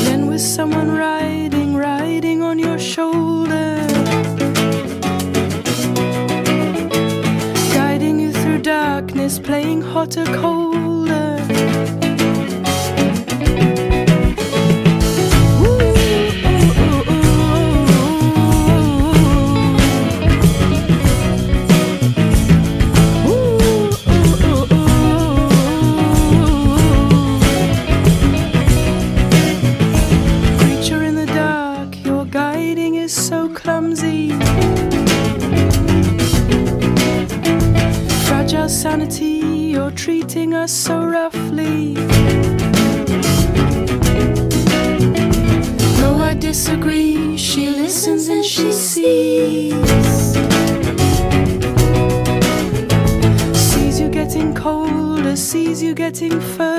Speaker 5: Then was someone riding, riding on your shoulder. Guiding you through darkness, playing hotter, colder. Treating us so roughly. No, I disagree. She listens and she sees. Sees you getting colder, sees you getting further.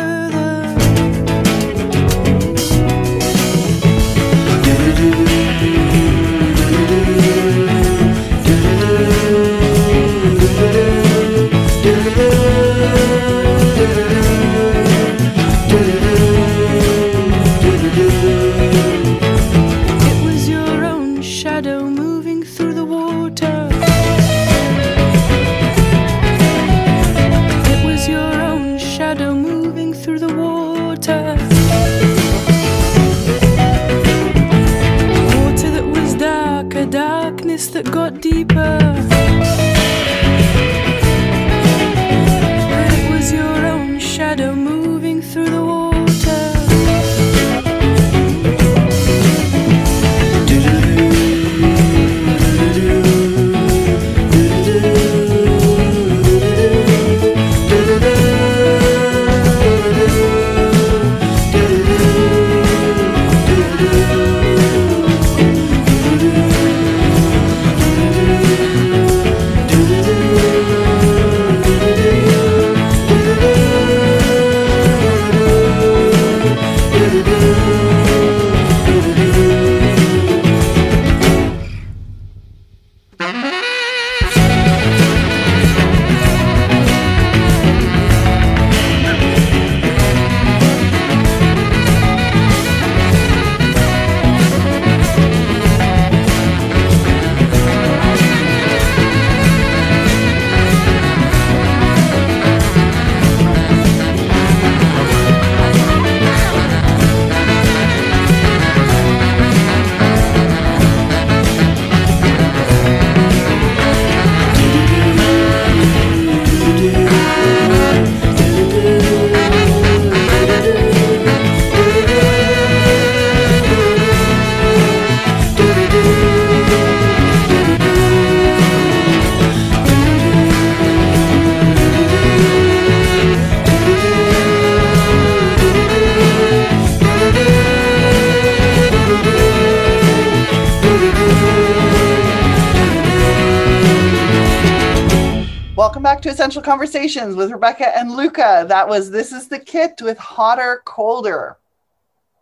Speaker 2: Conversations with Rebecca and Luca. That was This is the Kit with Hotter, Colder.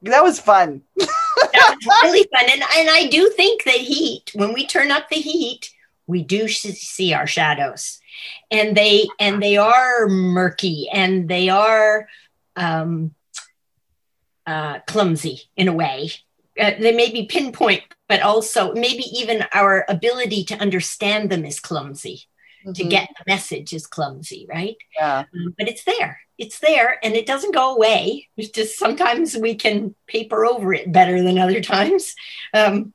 Speaker 2: That was fun.
Speaker 3: that was really fun. And, and I do think the heat, when we turn up the heat, we do see our shadows. And they and they are murky and they are um, uh, clumsy in a way. Uh, they may be pinpoint, but also maybe even our ability to understand them is clumsy. To
Speaker 2: Mhm.
Speaker 3: get the message is clumsy, right?
Speaker 2: yeah.
Speaker 3: Um, but it's there. It's there, and it doesn't go away. It's just sometimes we can paper over it better than other times. Um,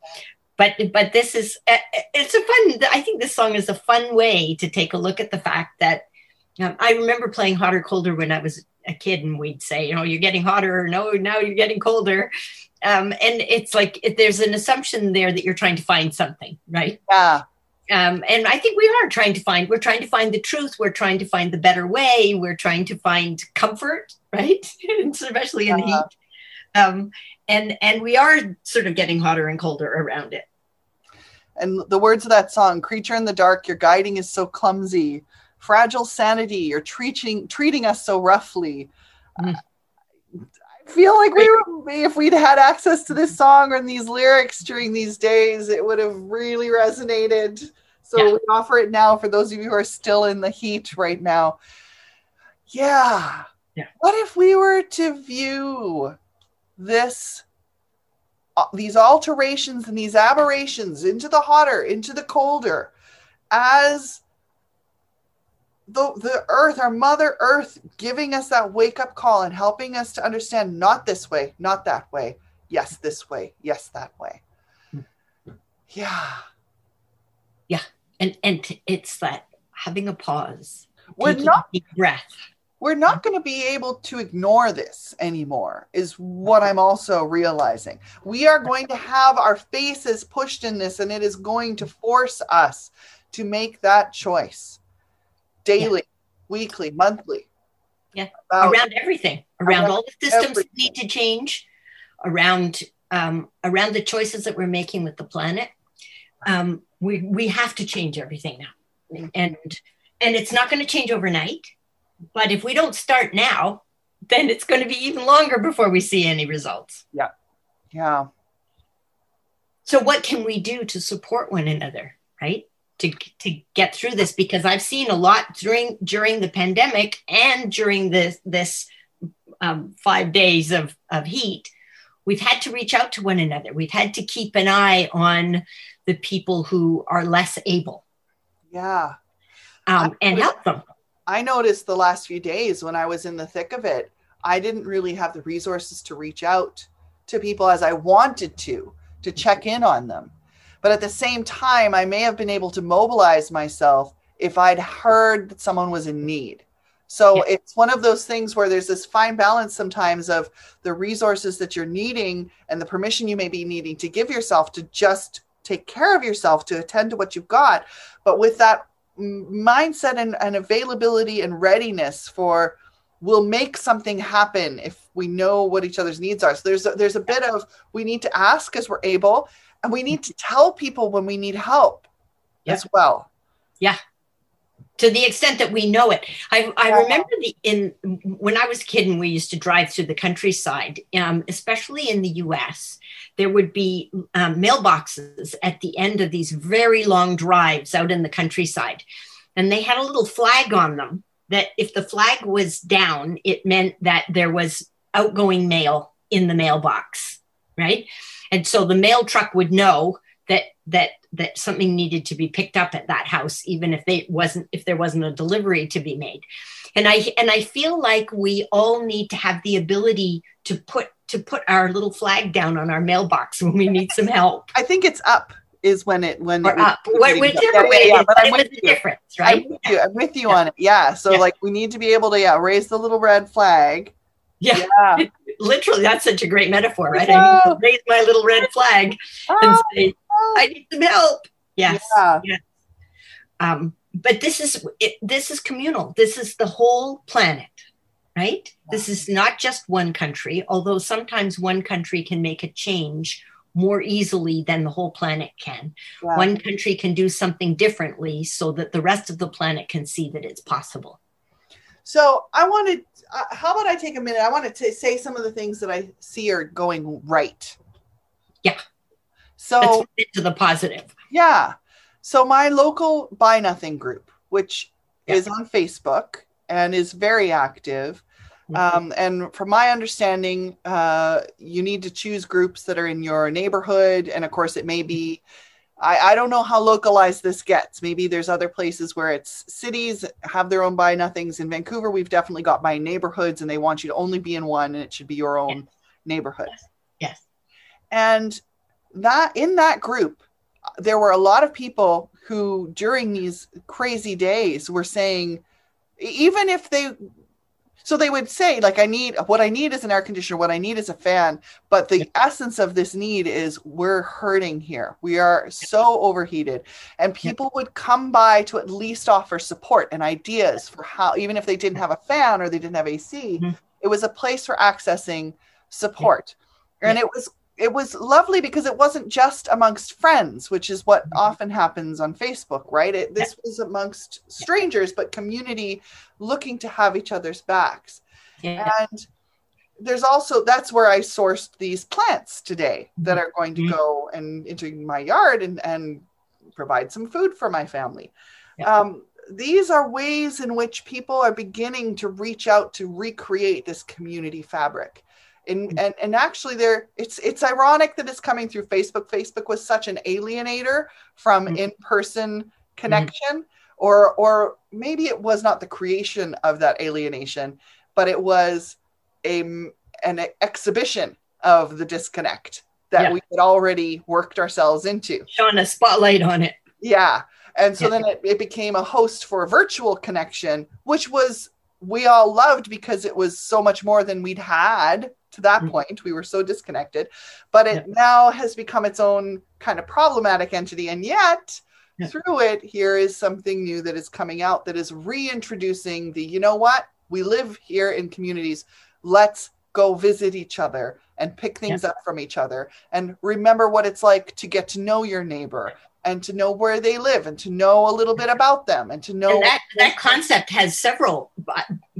Speaker 3: but but this is uh, it's a fun. I think this song is a fun way to take a look at the fact that um, I remember playing hotter colder when I was a kid, and we'd say, you know, you're getting hotter. or No, now you're getting colder. Um, and it's like it, there's an assumption there that you're trying to find something, right?
Speaker 2: Yeah.
Speaker 3: Um, and I think we are trying to find. We're trying to find the truth. We're trying to find the better way. We're trying to find comfort, right? Especially in the
Speaker 2: Uh-huh.
Speaker 3: heat. Um, and and we are sort of getting hotter and colder around it.
Speaker 2: And the words of that song, Creature in the Dark, your guiding is so clumsy. Fragile sanity, you're treating treating us so roughly.
Speaker 3: Mm.
Speaker 2: I feel like we were, if we'd had access to this song and these lyrics during these days, it would have really resonated. So
Speaker 3: Yeah.
Speaker 2: we offer it now for those of you who are still in the heat right now. Yeah.
Speaker 3: Yeah.
Speaker 2: What if we were to view this uh, these alterations and these aberrations into the hotter, into the colder, as the, the earth, our mother earth, giving us that wake up call and helping us to understand not this way, not that way. Yes, this way. Yes, that way. Yeah. Yeah.
Speaker 3: And and it's that having a pause,
Speaker 2: We're not
Speaker 3: breath.
Speaker 2: we're not going to be able to ignore this anymore is what i'm also realizing we are going to have our faces pushed in this and it is going to force us to make that choice daily weekly monthly
Speaker 3: Yeah. around everything, around
Speaker 2: around
Speaker 3: all the systems that need to change, around um, around the choices that we're making with the planet. Um, we we have to change everything now, and and it's not going to change overnight. But if we don't start now, then it's going to be even longer before we see any results.
Speaker 2: Yeah, yeah
Speaker 3: So what can we do to support one another, right? To, to get through this because I've seen a lot during during the pandemic and during this this um, five days of of heat. We've had to reach out to one another. We've had to keep an eye on the people who are less able
Speaker 2: yeah
Speaker 3: um, and help them.
Speaker 2: i noticed the last few days when i was in the thick of it i didn't really have the resources to reach out to people as i wanted to to check in on them but at the same time i may have been able to mobilize myself if i'd heard that someone was in need. So
Speaker 3: Yeah.
Speaker 2: it's one of those things where there's this fine balance sometimes of the resources that you're needing and the permission you may be needing to give yourself to just take care of yourself to attend to what you've got. But with that mindset and, and availability and readiness for we'll make something happen if we know what each other's needs are. So there's a, there's a bit of we need to ask as we're able and we need to tell people when we need help
Speaker 3: Yeah.
Speaker 2: as well yeah
Speaker 3: to the extent that we know it. I, I
Speaker 2: Yeah.
Speaker 3: remember the in when I was a kid and we used to drive through the countryside, um, especially in the U.S. There would be um, mailboxes at the end of these very long drives out in the countryside, and they had a little flag on them that if the flag was down, it meant that there was outgoing mail in the mailbox, right? And so the mail truck would know that that that something needed to be picked up at that house even if they wasn't if there wasn't a delivery to be made and i and i feel like we all need to have the ability to put to put our little flag down on our mailbox when we need some help
Speaker 2: i think it's up is when it when
Speaker 3: or
Speaker 2: it
Speaker 3: up wh- whichever way
Speaker 2: yeah, yeah, but I'm with you.
Speaker 3: difference right
Speaker 2: I'm with you. I'm with you
Speaker 3: Yeah.
Speaker 2: on it. Yeah. So like we need to be able to yeah raise the little red flag.
Speaker 3: yeah
Speaker 2: Yeah.
Speaker 3: literally that's such a great metaphor right i
Speaker 2: Yeah.
Speaker 3: need to raise my little red flag and
Speaker 2: Oh,
Speaker 3: say i need some help yes
Speaker 2: yeah.
Speaker 3: um, but this is it, this is communal this is the whole planet right this is not just one country although sometimes one country can make a change more easily than the whole planet can.
Speaker 2: Yeah.
Speaker 3: One country can do something differently so that the rest of the planet can see that it's possible.
Speaker 2: So I wanted, uh, how about I take a minute? I wanted to say some of the things that I see are going right.
Speaker 3: Yeah.
Speaker 2: So
Speaker 3: to the positive.
Speaker 2: Yeah. So my local Buy Nothing group, which
Speaker 3: Yeah.
Speaker 2: is on Facebook and is very active.
Speaker 3: Mhm.
Speaker 2: Um, and from my understanding, uh, you need to choose groups that are in your neighborhood. And of course, it may be, I, I don't know how localized this gets. Maybe there's other places where it's cities have their own Buy Nothings. In Vancouver, we've definitely got by neighborhoods and they want you to only be in one and it should be your own neighborhood
Speaker 3: Yes.
Speaker 2: and that in that group there were a lot of people who during these crazy days were saying even if they so they would say like i need what i need is an air conditioner what i need is a fan but the essence of this need is we're hurting here. We are so overheated. And people would come by to at least offer support and ideas for how even if they didn't have a fan or they didn't have ac
Speaker 3: Mhm.
Speaker 2: it was a place for accessing support. And it was it was lovely because it wasn't just amongst friends which is what
Speaker 3: Mhm.
Speaker 2: often happens on facebook right it, this was amongst strangers but community looking to have each other's backs
Speaker 3: Yeah.
Speaker 2: and there's also that's where i sourced these plants today that are going to
Speaker 3: Mhm.
Speaker 2: go and into my yard and and provide some food for my family
Speaker 3: Yeah.
Speaker 2: um, these are ways in which people are beginning to reach out to recreate this community fabric and, and and actually there it's it's ironic that it's coming through facebook facebook was such an alienator from
Speaker 3: Mhm.
Speaker 2: in-person connection or or maybe it was not the creation of that alienation but it was a an exhibition of the disconnect that
Speaker 3: Yeah.
Speaker 2: we had already worked ourselves into
Speaker 3: Shone a spotlight on it.
Speaker 2: yeah. And so
Speaker 3: Yeah.
Speaker 2: then it, it became a host for a virtual connection, which was we all loved because it was so much more than we'd had to that
Speaker 3: Mhm.
Speaker 2: point. We were so disconnected. But it now has become its own kind of problematic entity. And yet,
Speaker 3: Yeah.
Speaker 2: through it, here is something new that is coming out that is reintroducing the, you know what? We live here in communities. Let's go visit each other and pick things up from each other and remember what it's like to get to know your neighbor and to know where they live and to know a little bit about them and to know
Speaker 3: And that, that concept has several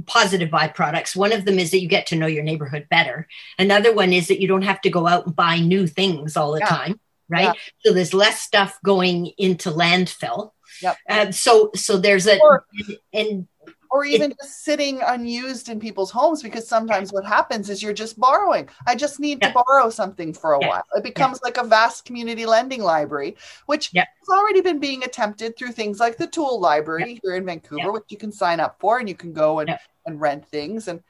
Speaker 3: positive byproducts. One of them is that you get to know your neighborhood better. Another one is that you don't have to go out and buy new things all the
Speaker 2: Yeah.
Speaker 3: time, right?
Speaker 2: Yeah.
Speaker 3: So there's less stuff going into landfill.
Speaker 2: Yep.
Speaker 3: Uh, so so there's a
Speaker 2: Or-
Speaker 3: and
Speaker 2: or even just sitting unused in people's homes because sometimes what happens is you're just borrowing. I just need
Speaker 3: Yeah.
Speaker 2: to borrow something for a
Speaker 3: Yeah.
Speaker 2: while. It becomes like a vast community lending library, which
Speaker 3: Yeah.
Speaker 2: has already been being attempted through things like the Tool Library here in Vancouver,
Speaker 3: Yeah.
Speaker 2: which you can sign up for and you can go and,
Speaker 3: Yeah.
Speaker 2: and rent things. And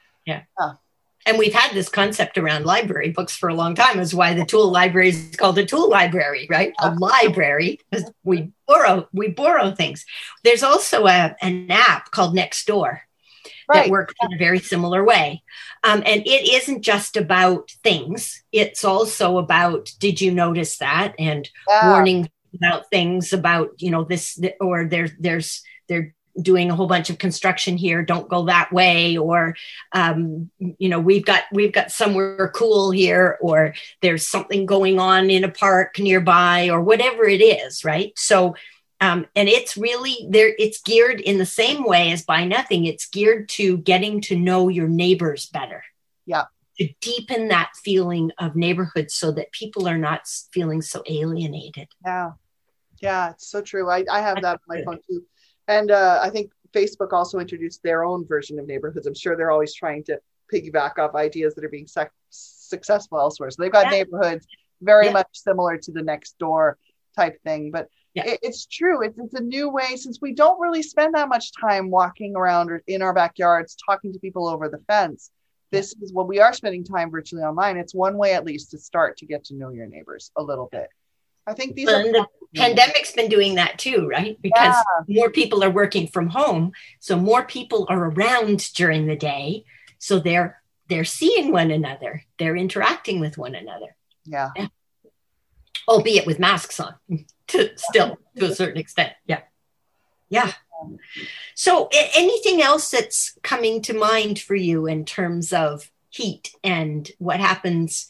Speaker 3: and we've had this concept around library books for a long time is why the tool library is called a tool library right? A library 'cause we borrow we borrow things. There's also a, an app called nextdoor that
Speaker 2: right.
Speaker 3: works in a very similar way. Um, and it isn't just about things. It's also about did you notice that? And
Speaker 2: Yeah.
Speaker 3: warnings about things about you know this or there's there's they're doing a whole bunch of construction here don't go that way or um, you know we've got we've got somewhere cool here or there's something going on in a park nearby or whatever it is right so um, and it's really there it's geared in the same way as Buy Nothing it's geared to getting to know your neighbors better
Speaker 2: Yeah.
Speaker 3: to deepen that feeling of neighborhood so that people are not feeling so alienated
Speaker 2: Yeah. Yeah, it's so true. I, I have that on my phone too. And uh, I think Facebook also introduced their own version of neighborhoods. I'm sure they're always trying to piggyback off ideas that are being sec- successful elsewhere. So they've got
Speaker 3: Yeah.
Speaker 2: neighborhoods very
Speaker 3: Yeah.
Speaker 2: much similar to the next door type thing. But
Speaker 3: Yeah.
Speaker 2: it, it's true. It's, it's a new way since we don't really spend that much time walking around or in our backyards talking to people over the fence. This is when we are spending time virtually online. It's one way, at least, to start to get to know your neighbors a little bit. I think these are
Speaker 3: the pandemic's been doing that too right? Because more people are working from home so more people are around during the day so they're they're seeing one another they're interacting with one another.
Speaker 2: Yeah.
Speaker 3: albeit with masks on to, still to a certain extent yeah. Yeah. So anything else that's coming to mind for you in terms of heat and what happens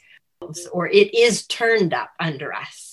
Speaker 3: or it is turned up under us.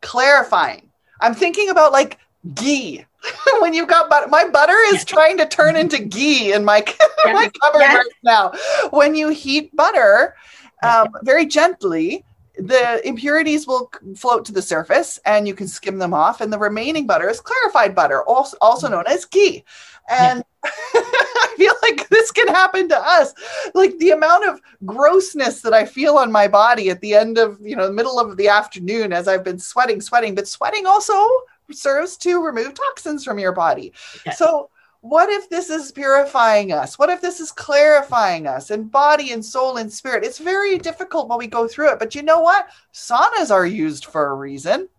Speaker 2: Clarifying. I'm thinking about like ghee. when you've got butter, my butter is trying to turn into ghee in my, my cupboard
Speaker 3: Yes.
Speaker 2: right now. When you heat butter um, very gently, the impurities will float to the surface and you can skim them off. And the remaining butter is clarified butter, also, also known as ghee. And I feel like this can happen to us. Like the amount of grossness that I feel on my body at the end of, you know, the middle of the afternoon as I've been sweating, sweating, but sweating also serves to remove toxins from your body.
Speaker 3: Yes.
Speaker 2: So, what if this is purifying us? What if this is clarifying us in body and soul and spirit? It's very difficult when we go through it, but you know what? Saunas are used for a reason.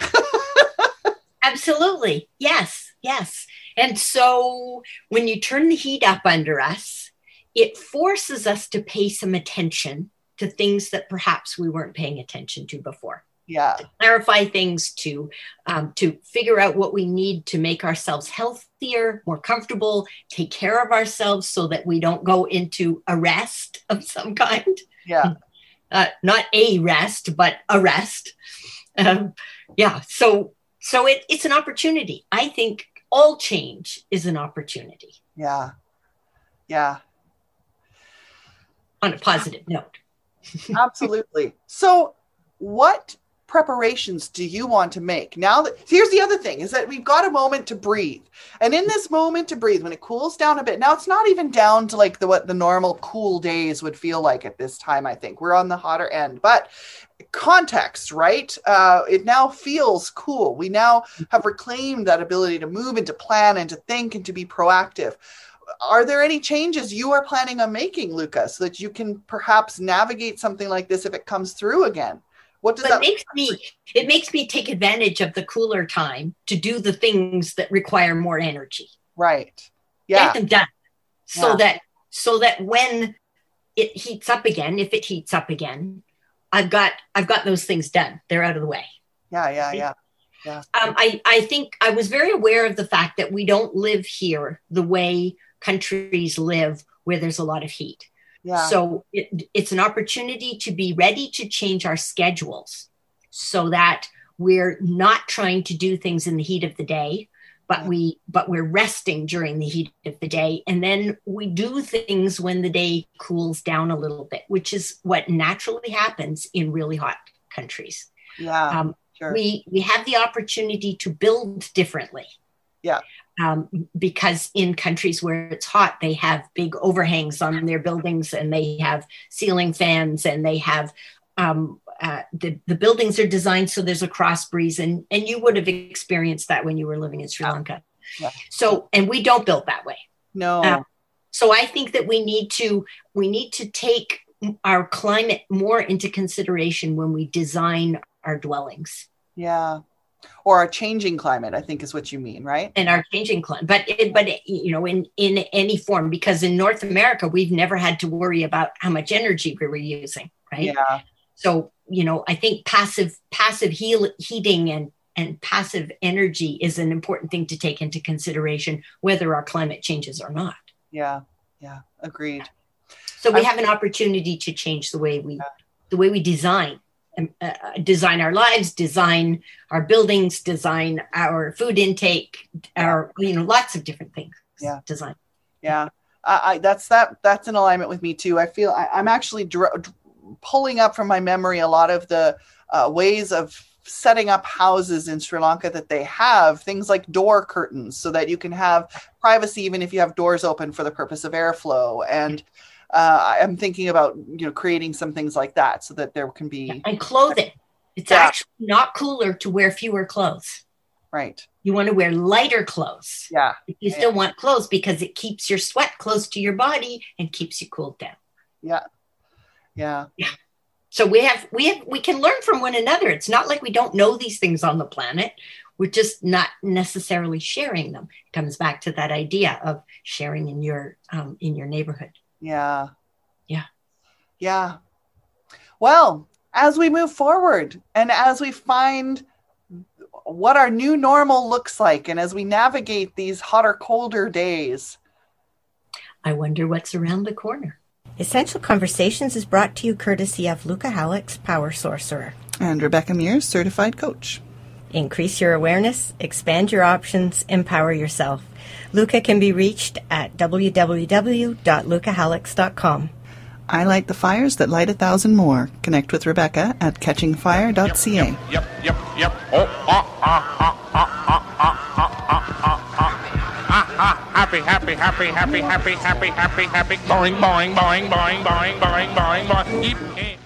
Speaker 3: Absolutely. Yes. Yes. And so when you turn the heat up under us, it forces us to pay some attention to things that perhaps we weren't paying attention to before.
Speaker 2: Yeah,
Speaker 3: Clarify things to um, to figure out what we need to make ourselves healthier, more comfortable, take care of ourselves, so that we don't go into a rest of some kind.
Speaker 2: yeah,
Speaker 3: uh, not a rest, but a rest. Um, yeah, so so it, it's an opportunity. I think all change is an opportunity.
Speaker 2: yeah, yeah.
Speaker 3: On a positive note,
Speaker 2: Absolutely. So, what preparations do you want to make now that here's the other thing is that we've got a moment to breathe and in this moment to breathe when it cools down a bit now it's not even down to like the what the normal cool days would feel like at this time i think we're on the hotter end but context right uh it now feels cool we now have reclaimed that ability to move and to plan and to think and to be proactive are there any changes you are planning on making, Luca, so that you can perhaps navigate something like this if it comes through again? What does
Speaker 3: but
Speaker 2: that
Speaker 3: makes me it makes me take advantage of the cooler time to do the things that require more energy.
Speaker 2: right? Yeah,
Speaker 3: Get them done, so
Speaker 2: Yeah.
Speaker 3: that so that when it heats up again, if it heats up again, I've got I've got those things done. They're out of the way.
Speaker 2: yeah, yeah, yeah.
Speaker 3: um, I, I think I was very aware of the fact that we don't live here the way countries live where there's a lot of heat.
Speaker 2: Yeah,
Speaker 3: So it, it's an opportunity to be ready to change our schedules so that we're not trying to do things in the heat of the day, but we but we're resting during the heat of the day and then we do things when the day cools down a little bit, which is what naturally happens in really hot countries
Speaker 2: yeah,
Speaker 3: um,
Speaker 2: sure.
Speaker 3: we we have the opportunity to build differently
Speaker 2: Yeah.
Speaker 3: um, because in countries where it's hot they have big overhangs on their buildings and they have ceiling fans and they have um, uh, the, the buildings are designed so there's a cross breeze and and you would have experienced that when you were living in sri lanka
Speaker 2: Yeah.
Speaker 3: so and we don't build that way
Speaker 2: no,
Speaker 3: uh, so I think that we need to we need to take our climate more into consideration when we design our dwellings
Speaker 2: yeah, or a changing climate. I think is what you mean, right?
Speaker 3: and our changing climate. But it, but it, you know, in in any form, because in North America we've never had to worry about how much energy we were using, right?
Speaker 2: Yeah,
Speaker 3: So you know, I think passive passive heal, heating and and passive energy is an important thing to take into consideration, whether our climate changes or not.
Speaker 2: yeah, yeah. Agreed.
Speaker 3: So we
Speaker 2: I'm-
Speaker 3: have an opportunity to change the way we the way we design um, uh, design our lives, design our buildings, design our food intake, our you know lots of different things.
Speaker 2: Yeah.
Speaker 3: design.
Speaker 2: Yeah, I, I that's that that's in alignment with me too. I feel I, I'm actually dr- pulling up from my memory a lot of the uh, ways of setting up houses in Sri Lanka that they have things like door curtains so that you can have privacy even if you have doors open for the purpose of airflow and uh, I'm thinking about you know creating some things like that so that there can be
Speaker 3: And clothing. It's
Speaker 2: Yeah.
Speaker 3: actually not cooler to wear fewer clothes.
Speaker 2: right
Speaker 3: You want to wear lighter clothes.
Speaker 2: yeah
Speaker 3: But You still want clothes because it keeps your sweat close to your body and keeps you cooled down.
Speaker 2: yeah yeah yeah.
Speaker 3: So we have we have we can learn from one another. It's not like we don't know these things on the planet. We're just not necessarily sharing them. It comes back to that idea of sharing in your um, in your neighborhood.
Speaker 2: Yeah.
Speaker 3: Yeah.
Speaker 2: Yeah. Well, as we move forward and as we find what our new normal looks like and as we navigate these hotter, colder days,
Speaker 3: I wonder what's around the corner.
Speaker 6: Essential Conversations is brought to you courtesy of Luca Hallex Power Sorcerer.
Speaker 2: And Rebecca Mears, certified coach.
Speaker 6: Increase your awareness, expand your options, empower yourself. Luca can be reached at www.lucahallex.com.
Speaker 2: I light the fires that light a thousand more. Connect with Rebecca at catchingfire.ca.
Speaker 7: Yep, yep, yep. Oh, ah, ah, ah, ah, ah, ah, ah, happy, happy, happy, happy, happy, happy, happy, happy. Boing, boing, boing, boing, boing, boing, boing, boing.